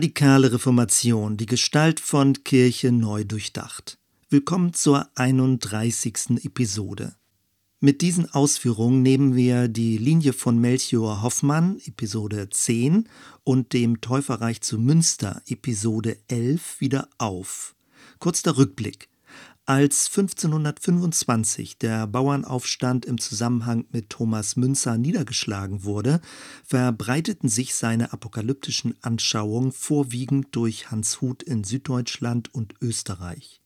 Radikale Reformation, die Gestalt von Kirche neu durchdacht. Willkommen zur 31. Episode. Mit diesen Ausführungen nehmen wir die Linie von Melchior Hoffmann, Episode 10, und dem Täuferreich zu Münster, Episode 11, wieder auf. Kurz der Rückblick. Als 1525 der Bauernaufstand im Zusammenhang mit Thomas Münzer niedergeschlagen wurde, verbreiteten sich seine apokalyptischen Anschauungen vorwiegend durch Hans Huth in Süddeutschland und Österreich.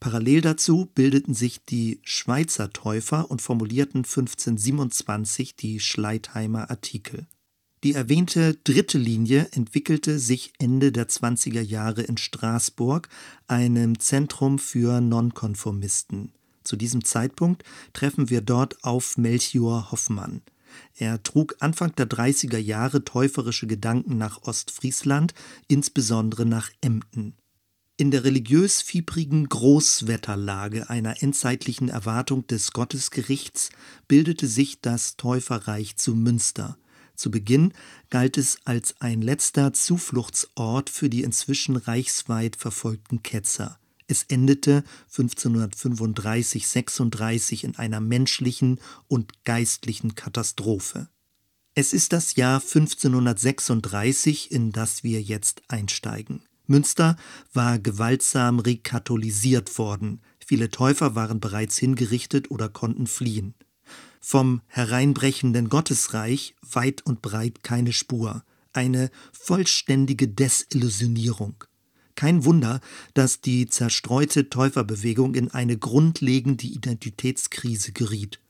Parallel dazu bildeten sich die Schweizer Täufer und formulierten 1527 die Schleitheimer Artikel. Die erwähnte dritte Linie entwickelte sich Ende der 20er Jahre in Straßburg, einem Zentrum für Nonkonformisten. Zu diesem Zeitpunkt treffen wir dort auf Melchior Hoffmann. Er trug Anfang der 30er Jahre täuferische Gedanken nach Ostfriesland, insbesondere nach Emden. In der religiös fiebrigen Großwetterlage einer endzeitlichen Erwartung des Gottesgerichts bildete sich das Täuferreich zu Münster. Zu Beginn galt es als ein letzter Zufluchtsort für die inzwischen reichsweit verfolgten Ketzer. Es endete 1535-36 in einer menschlichen und geistlichen Katastrophe. Es ist das Jahr 1536, in das wir jetzt einsteigen. Münster war gewaltsam rekatholisiert worden. Viele Täufer waren bereits hingerichtet oder konnten fliehen. Vom hereinbrechenden Gottesreich weit und breit keine Spur, eine vollständige Desillusionierung. Kein Wunder, dass die zerstreute Täuferbewegung in eine grundlegende Identitätskrise geriet.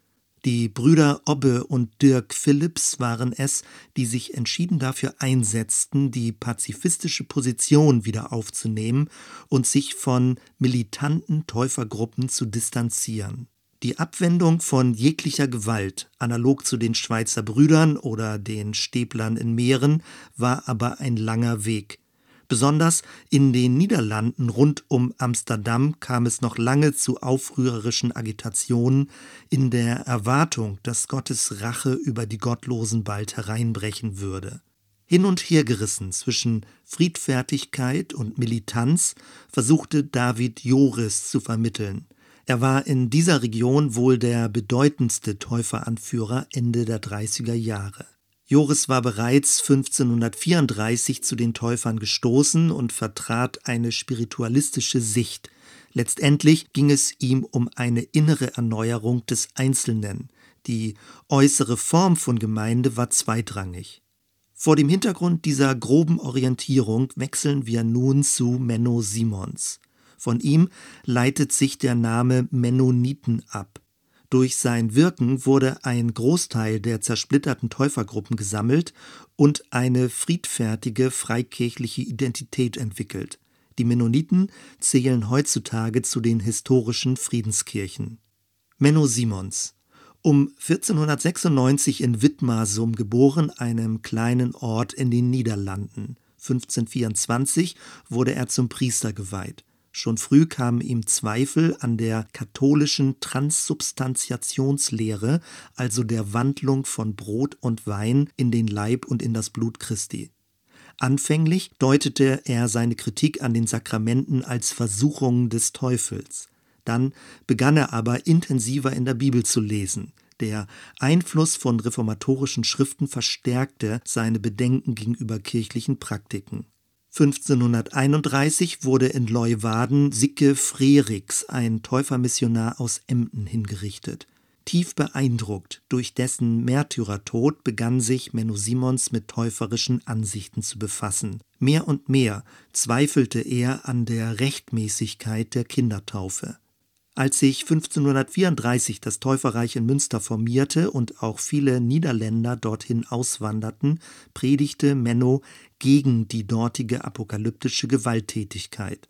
Die Brüder Obbe und Dirk Phillips waren es, die sich entschieden dafür einsetzten, die pazifistische Position wieder aufzunehmen und sich von militanten Täufergruppen zu distanzieren. Die Abwendung von jeglicher Gewalt, analog zu den Schweizer Brüdern oder den Stäblern in Mähren, war aber ein langer Weg. Besonders in den Niederlanden rund um Amsterdam kam es noch lange zu aufrührerischen Agitationen in der Erwartung, dass Gottes Rache über die Gottlosen bald hereinbrechen würde. Hin und her gerissen zwischen Friedfertigkeit und Militanz versuchte David Joris zu vermitteln – er war in dieser Region wohl der bedeutendste Täuferanführer Ende der 30er Jahre. Joris war bereits 1534 zu den Täufern gestoßen und vertrat eine spiritualistische Sicht. Letztendlich ging es ihm um eine innere Erneuerung des Einzelnen. Die äußere Form von Gemeinde war zweitrangig. Vor dem Hintergrund dieser groben Orientierung wechseln wir nun zu Menno Simons. Von ihm leitet sich der Name Mennoniten ab. Durch sein Wirken wurde ein Großteil der zersplitterten Täufergruppen gesammelt und eine friedfertige freikirchliche Identität entwickelt. Die Mennoniten zählen heutzutage zu den historischen Friedenskirchen. Menno Simons um 1496 in Wittmarsum geboren, einem kleinen Ort in den Niederlanden. 1524 wurde er zum Priester geweiht. Schon früh kamen ihm Zweifel an der katholischen Transsubstantiationslehre, also der Wandlung von Brot und Wein in den Leib und in das Blut Christi. Anfänglich deutete er seine Kritik an den Sakramenten als Versuchungen des Teufels. Dann begann er aber intensiver in der Bibel zu lesen. Der Einfluss von reformatorischen Schriften verstärkte seine Bedenken gegenüber kirchlichen Praktiken. 1531 wurde in Leuwarden Sicke Frerichs, ein Täufermissionar aus Emden, hingerichtet. Tief beeindruckt durch dessen Märtyrertod begann sich Menno Simons mit täuferischen Ansichten zu befassen. Mehr und mehr zweifelte er an der Rechtmäßigkeit der Kindertaufe. Als sich 1534 das Täuferreich in Münster formierte und auch viele Niederländer dorthin auswanderten, predigte Menno gegen die dortige apokalyptische Gewalttätigkeit.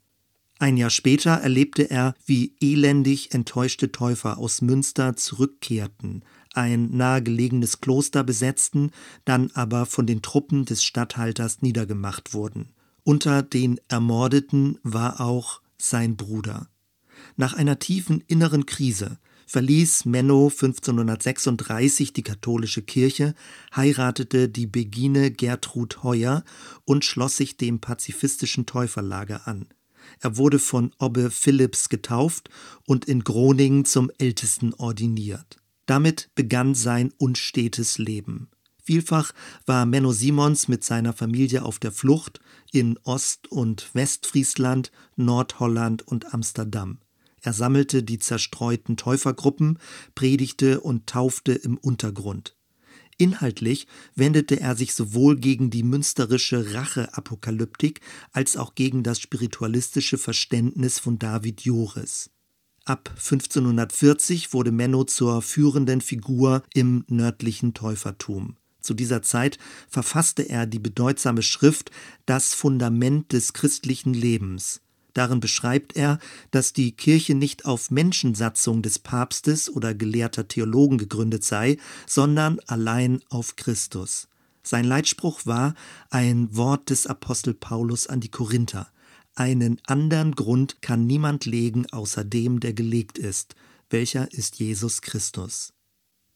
Ein Jahr später erlebte er, wie elendig enttäuschte Täufer aus Münster zurückkehrten, ein nahegelegenes Kloster besetzten, dann aber von den Truppen des Statthalters niedergemacht wurden. Unter den Ermordeten war auch sein Bruder. Nach einer tiefen inneren Krise verließ Menno 1536 die katholische Kirche, heiratete die Begine Gertrud Heuer und schloss sich dem pazifistischen Täuferlager an. Er wurde von Obbe Philipps getauft und in Groningen zum Ältesten ordiniert. Damit begann sein unstetes Leben. Vielfach war Menno Simons mit seiner Familie auf der Flucht in Ost- und Westfriesland, Nordholland und Amsterdam. Er sammelte die zerstreuten Täufergruppen, predigte und taufte im Untergrund. Inhaltlich wendete er sich sowohl gegen die münsterische Rache-Apokalyptik als auch gegen das spiritualistische Verständnis von David Joris. Ab 1540 wurde Menno zur führenden Figur im nördlichen Täufertum. Zu dieser Zeit verfasste er die bedeutsame Schrift Das Fundament des christlichen Lebens. Darin beschreibt er, dass die Kirche nicht auf Menschensatzung des Papstes oder gelehrter Theologen gegründet sei, sondern allein auf Christus. Sein Leitspruch war ein Wort des Apostel Paulus an die Korinther. Einen anderen Grund kann niemand legen außer dem, der gelegt ist, welcher ist Jesus Christus.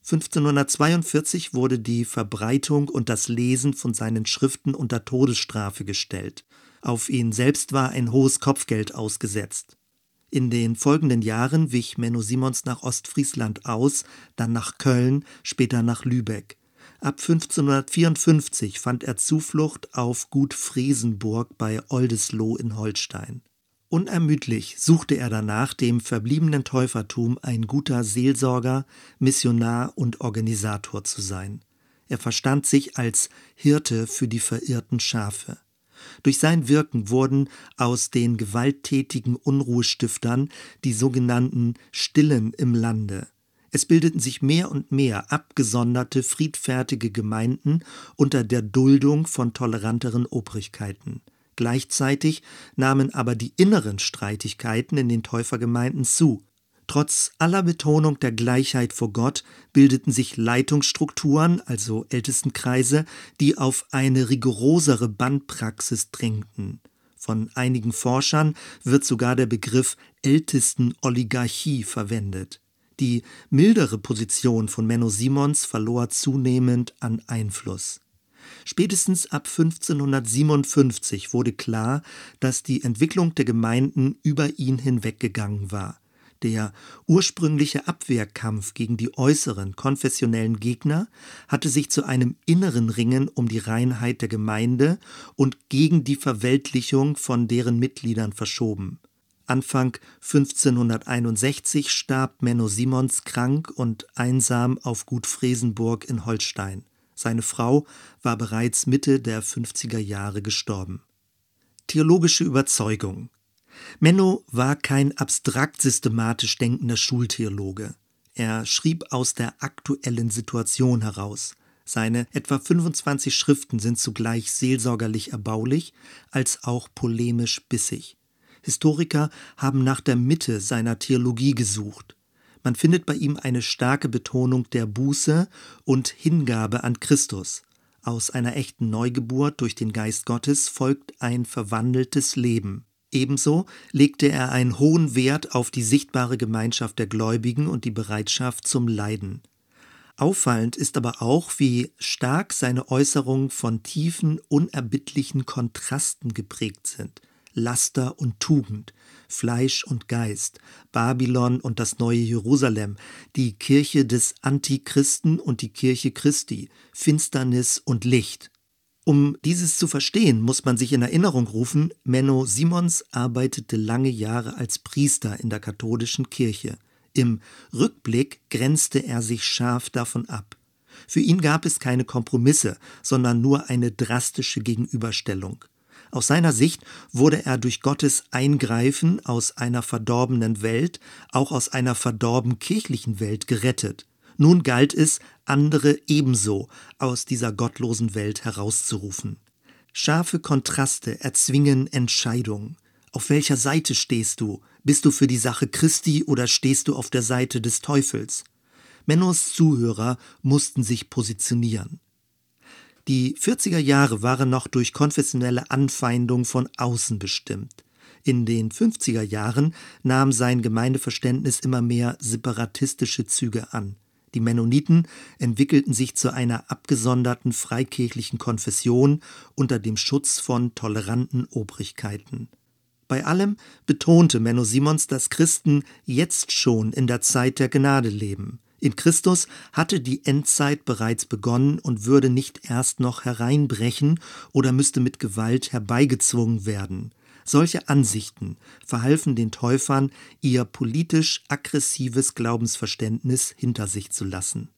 1542 wurde die Verbreitung und das Lesen von seinen Schriften unter Todesstrafe gestellt. Auf ihn selbst war ein hohes Kopfgeld ausgesetzt. In den folgenden Jahren wich Menno Simons nach Ostfriesland aus, dann nach Köln, später nach Lübeck. Ab 1554 fand er Zuflucht auf Gut Friesenburg bei Oldesloe in Holstein. Unermüdlich suchte er danach, dem verbliebenen Täufertum ein guter Seelsorger, Missionar und Organisator zu sein. Er verstand sich als Hirte für die verirrten Schafe. Durch sein Wirken wurden aus den gewalttätigen Unruhestiftern die sogenannten Stillen im Lande. Es bildeten sich mehr und mehr abgesonderte, friedfertige Gemeinden unter der Duldung von toleranteren Obrigkeiten. Gleichzeitig nahmen aber die inneren Streitigkeiten in den Täufergemeinden zu. Trotz aller Betonung der Gleichheit vor Gott bildeten sich Leitungsstrukturen, also Ältestenkreise, die auf eine rigorosere Bandpraxis drängten. Von einigen Forschern wird sogar der Begriff Ältestenoligarchie verwendet. Die mildere Position von Menno Simons verlor zunehmend an Einfluss. Spätestens ab 1557 wurde klar, dass die Entwicklung der Gemeinden über ihn hinweggegangen war. Der ursprüngliche Abwehrkampf gegen die äußeren konfessionellen Gegner hatte sich zu einem inneren Ringen um die Reinheit der Gemeinde und gegen die Verweltlichung von deren Mitgliedern verschoben. Anfang 1561 starb Menno Simons krank und einsam auf Gut Fresenburg in Holstein. Seine Frau war bereits Mitte der 50er Jahre gestorben. Theologische Überzeugung Menno war kein abstrakt systematisch denkender Schultheologe. Er schrieb aus der aktuellen Situation heraus. Seine etwa 25 Schriften sind zugleich seelsorgerlich erbaulich als auch polemisch bissig. Historiker haben nach der Mitte seiner Theologie gesucht. Man findet bei ihm eine starke Betonung der Buße und Hingabe an Christus. Aus einer echten Neugeburt durch den Geist Gottes folgt ein verwandeltes Leben. Ebenso legte er einen hohen Wert auf die sichtbare Gemeinschaft der Gläubigen und die Bereitschaft zum Leiden. Auffallend ist aber auch, wie stark seine Äußerungen von tiefen, unerbittlichen Kontrasten geprägt sind. Laster und Tugend, Fleisch und Geist, Babylon und das neue Jerusalem, die Kirche des Antichristen und die Kirche Christi, Finsternis und Licht. Um dieses zu verstehen, muss man sich in Erinnerung rufen, Menno Simons arbeitete lange Jahre als Priester in der katholischen Kirche. Im Rückblick grenzte er sich scharf davon ab. Für ihn gab es keine Kompromisse, sondern nur eine drastische Gegenüberstellung. Aus seiner Sicht wurde er durch Gottes Eingreifen aus einer verdorbenen Welt, auch aus einer verdorben kirchlichen Welt gerettet. Nun galt es, andere ebenso aus dieser gottlosen Welt herauszurufen. Scharfe Kontraste erzwingen Entscheidungen. Auf welcher Seite stehst du? Bist du für die Sache Christi oder stehst du auf der Seite des Teufels? Mennos Zuhörer mussten sich positionieren. Die 40er Jahre waren noch durch konfessionelle Anfeindung von außen bestimmt. In den 50er Jahren nahm sein Gemeindeverständnis immer mehr separatistische Züge an. Die Mennoniten entwickelten sich zu einer abgesonderten freikirchlichen Konfession unter dem Schutz von toleranten Obrigkeiten. Bei allem betonte Menno Simons, dass Christen jetzt schon in der Zeit der Gnade leben. In Christus hatte die Endzeit bereits begonnen und würde nicht erst noch hereinbrechen oder müsste mit Gewalt herbeigezwungen werden. Solche Ansichten verhalfen den Täufern, ihr politisch aggressives Glaubensverständnis hinter sich zu lassen.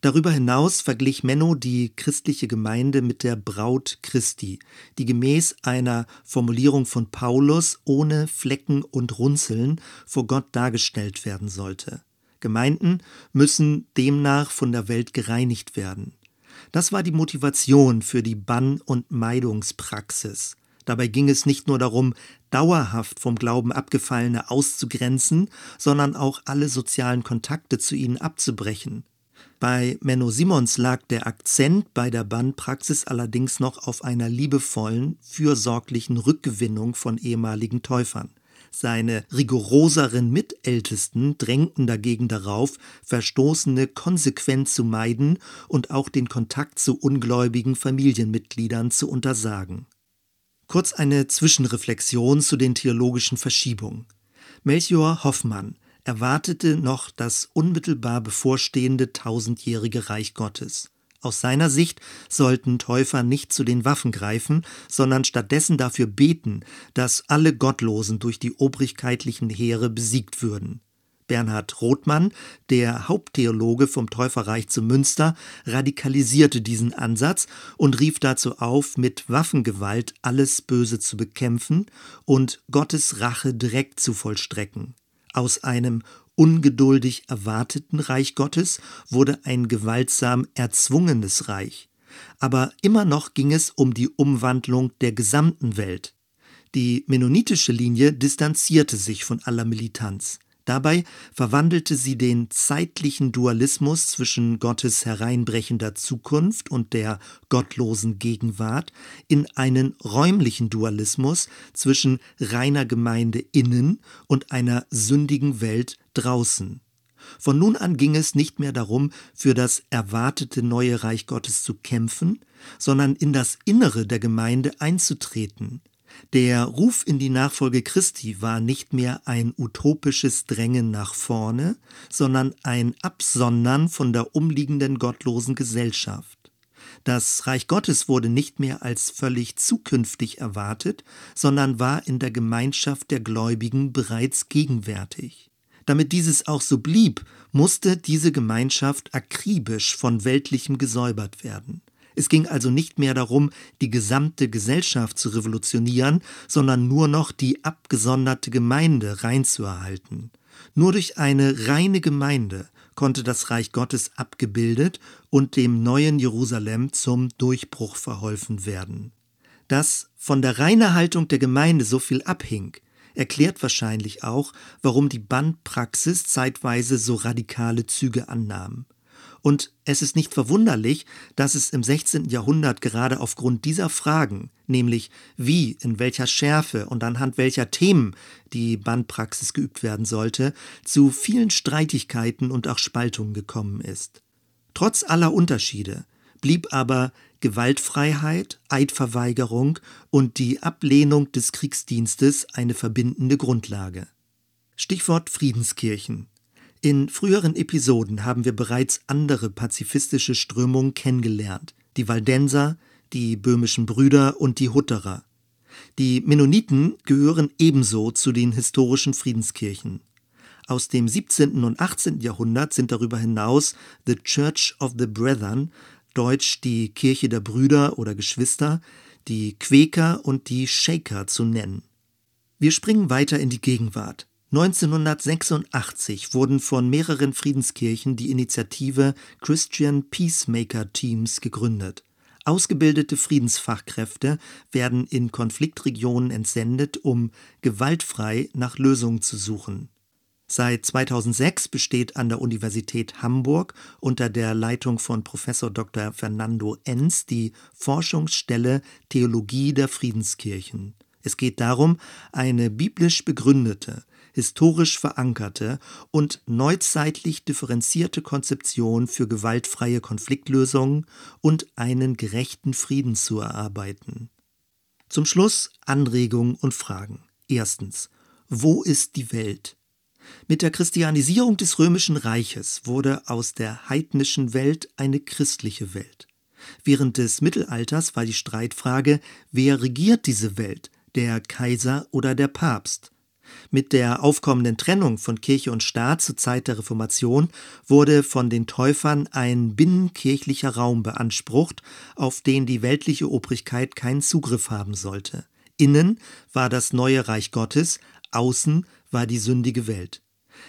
Darüber hinaus verglich Menno die christliche Gemeinde mit der Braut Christi, die gemäß einer Formulierung von Paulus ohne Flecken und Runzeln vor Gott dargestellt werden sollte. Gemeinden müssen demnach von der Welt gereinigt werden. Das war die Motivation für die Bann- und Meidungspraxis. Dabei ging es nicht nur darum, dauerhaft vom Glauben Abgefallene auszugrenzen, sondern auch alle sozialen Kontakte zu ihnen abzubrechen. Bei Menno Simons lag der Akzent bei der Bannpraxis allerdings noch auf einer liebevollen, fürsorglichen Rückgewinnung von ehemaligen Täufern. Seine rigoroseren Mitältesten drängten dagegen darauf, Verstoßene konsequent zu meiden und auch den Kontakt zu ungläubigen Familienmitgliedern zu untersagen. Kurz eine Zwischenreflexion zu den theologischen Verschiebungen. Melchior Hoffmann erwartete noch das unmittelbar bevorstehende tausendjährige Reich Gottes. Aus seiner Sicht sollten Täufer nicht zu den Waffen greifen, sondern stattdessen dafür beten, dass alle Gottlosen durch die obrigkeitlichen Heere besiegt würden. Bernhard Rothmann, der Haupttheologe vom Täuferreich zu Münster, radikalisierte diesen Ansatz und rief dazu auf, mit Waffengewalt alles Böse zu bekämpfen und Gottes Rache direkt zu vollstrecken. Aus einem ungeduldig erwarteten Reich Gottes wurde ein gewaltsam erzwungenes Reich. Aber immer noch ging es um die Umwandlung der gesamten Welt. Die mennonitische Linie distanzierte sich von aller Militanz. Dabei verwandelte sie den zeitlichen Dualismus zwischen Gottes hereinbrechender Zukunft und der gottlosen Gegenwart in einen räumlichen Dualismus zwischen reiner Gemeinde innen und einer sündigen Welt draußen. Von nun an ging es nicht mehr darum, für das erwartete neue Reich Gottes zu kämpfen, sondern in das Innere der Gemeinde einzutreten, der Ruf in die Nachfolge Christi war nicht mehr ein utopisches Drängen nach vorne, sondern ein Absondern von der umliegenden gottlosen Gesellschaft. Das Reich Gottes wurde nicht mehr als völlig zukünftig erwartet, sondern war in der Gemeinschaft der Gläubigen bereits gegenwärtig. Damit dieses auch so blieb, musste diese Gemeinschaft akribisch von Weltlichem gesäubert werden. Es ging also nicht mehr darum, die gesamte Gesellschaft zu revolutionieren, sondern nur noch die abgesonderte Gemeinde reinzuerhalten. Nur durch eine reine Gemeinde konnte das Reich Gottes abgebildet und dem neuen Jerusalem zum Durchbruch verholfen werden. Dass von der Reinerhaltung der Gemeinde so viel abhing, erklärt wahrscheinlich auch, warum die Bandpraxis zeitweise so radikale Züge annahm. Und es ist nicht verwunderlich, dass es im 16. Jahrhundert gerade aufgrund dieser Fragen, nämlich wie, in welcher Schärfe und anhand welcher Themen die Bandpraxis geübt werden sollte, zu vielen Streitigkeiten und auch Spaltungen gekommen ist. Trotz aller Unterschiede blieb aber Gewaltfreiheit, Eidverweigerung und die Ablehnung des Kriegsdienstes eine verbindende Grundlage. Stichwort Friedenskirchen. In früheren Episoden haben wir bereits andere pazifistische Strömungen kennengelernt. Die Waldenser, die böhmischen Brüder und die Hutterer. Die Mennoniten gehören ebenso zu den historischen Friedenskirchen. Aus dem 17. und 18. Jahrhundert sind darüber hinaus The Church of the Brethren, deutsch die Kirche der Brüder oder Geschwister, die Quäker und die Shaker zu nennen. Wir springen weiter in die Gegenwart. 1986 wurden von mehreren Friedenskirchen die Initiative Christian Peacemaker Teams gegründet. Ausgebildete Friedensfachkräfte werden in Konfliktregionen entsendet, um gewaltfrei nach Lösungen zu suchen. Seit 2006 besteht an der Universität Hamburg unter der Leitung von Professor Dr. Fernando Enz die Forschungsstelle Theologie der Friedenskirchen. Es geht darum, eine biblisch begründete, historisch verankerte und neuzeitlich differenzierte Konzeption für gewaltfreie Konfliktlösungen und einen gerechten Frieden zu erarbeiten. Zum Schluss Anregungen und Fragen. Erstens. Wo ist die Welt? Mit der Christianisierung des römischen Reiches wurde aus der heidnischen Welt eine christliche Welt. Während des Mittelalters war die Streitfrage, wer regiert diese Welt, der Kaiser oder der Papst. Mit der aufkommenden Trennung von Kirche und Staat zur Zeit der Reformation wurde von den Täufern ein binnenkirchlicher Raum beansprucht, auf den die weltliche Obrigkeit keinen Zugriff haben sollte. Innen war das neue Reich Gottes, außen war die sündige Welt.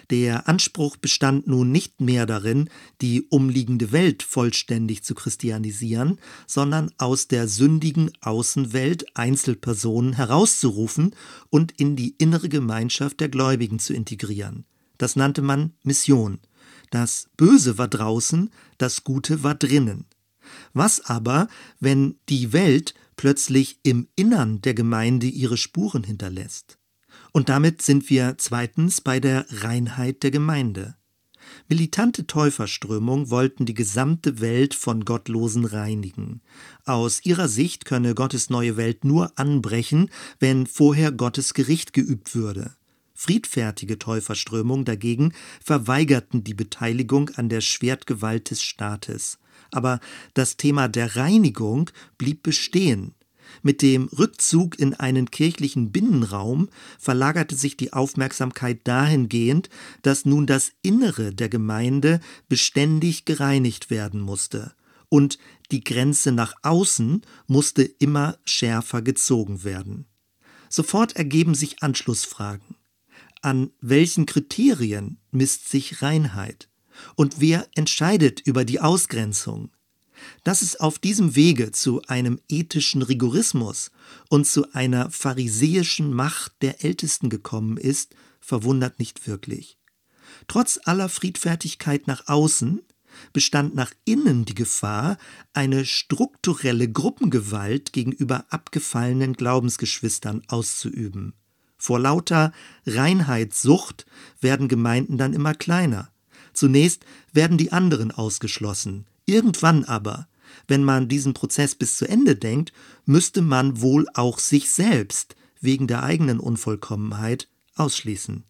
Der Anspruch bestand nun nicht mehr darin, die umliegende Welt vollständig zu christianisieren, sondern aus der sündigen Außenwelt Einzelpersonen herauszurufen und in die innere Gemeinschaft der Gläubigen zu integrieren. Das nannte man Mission. Das Böse war draußen, das Gute war drinnen. Was aber, wenn die Welt plötzlich im Innern der Gemeinde ihre Spuren hinterlässt? Und damit sind wir zweitens bei der Reinheit der Gemeinde. Militante Täuferströmungen wollten die gesamte Welt von Gottlosen reinigen. Aus ihrer Sicht könne Gottes neue Welt nur anbrechen, wenn vorher Gottes Gericht geübt würde. Friedfertige Täuferströmungen dagegen verweigerten die Beteiligung an der Schwertgewalt des Staates. Aber das Thema der Reinigung blieb bestehen. Mit dem Rückzug in einen kirchlichen Binnenraum verlagerte sich die Aufmerksamkeit dahingehend, dass nun das Innere der Gemeinde beständig gereinigt werden musste, und die Grenze nach außen musste immer schärfer gezogen werden. Sofort ergeben sich Anschlussfragen. An welchen Kriterien misst sich Reinheit? Und wer entscheidet über die Ausgrenzung? Dass es auf diesem Wege zu einem ethischen Rigorismus und zu einer pharisäischen Macht der Ältesten gekommen ist, verwundert nicht wirklich. Trotz aller Friedfertigkeit nach außen bestand nach innen die Gefahr, eine strukturelle Gruppengewalt gegenüber abgefallenen Glaubensgeschwistern auszuüben. Vor lauter Reinheitssucht werden Gemeinden dann immer kleiner. Zunächst werden die anderen ausgeschlossen, Irgendwann aber, wenn man diesen Prozess bis zu Ende denkt, müsste man wohl auch sich selbst wegen der eigenen Unvollkommenheit ausschließen.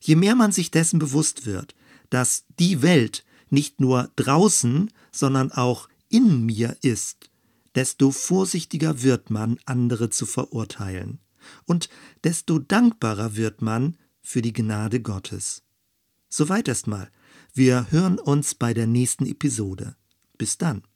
Je mehr man sich dessen bewusst wird, dass die Welt nicht nur draußen, sondern auch in mir ist, desto vorsichtiger wird man, andere zu verurteilen, und desto dankbarer wird man für die Gnade Gottes. Soweit erstmal. Wir hören uns bei der nächsten Episode. Bis dann.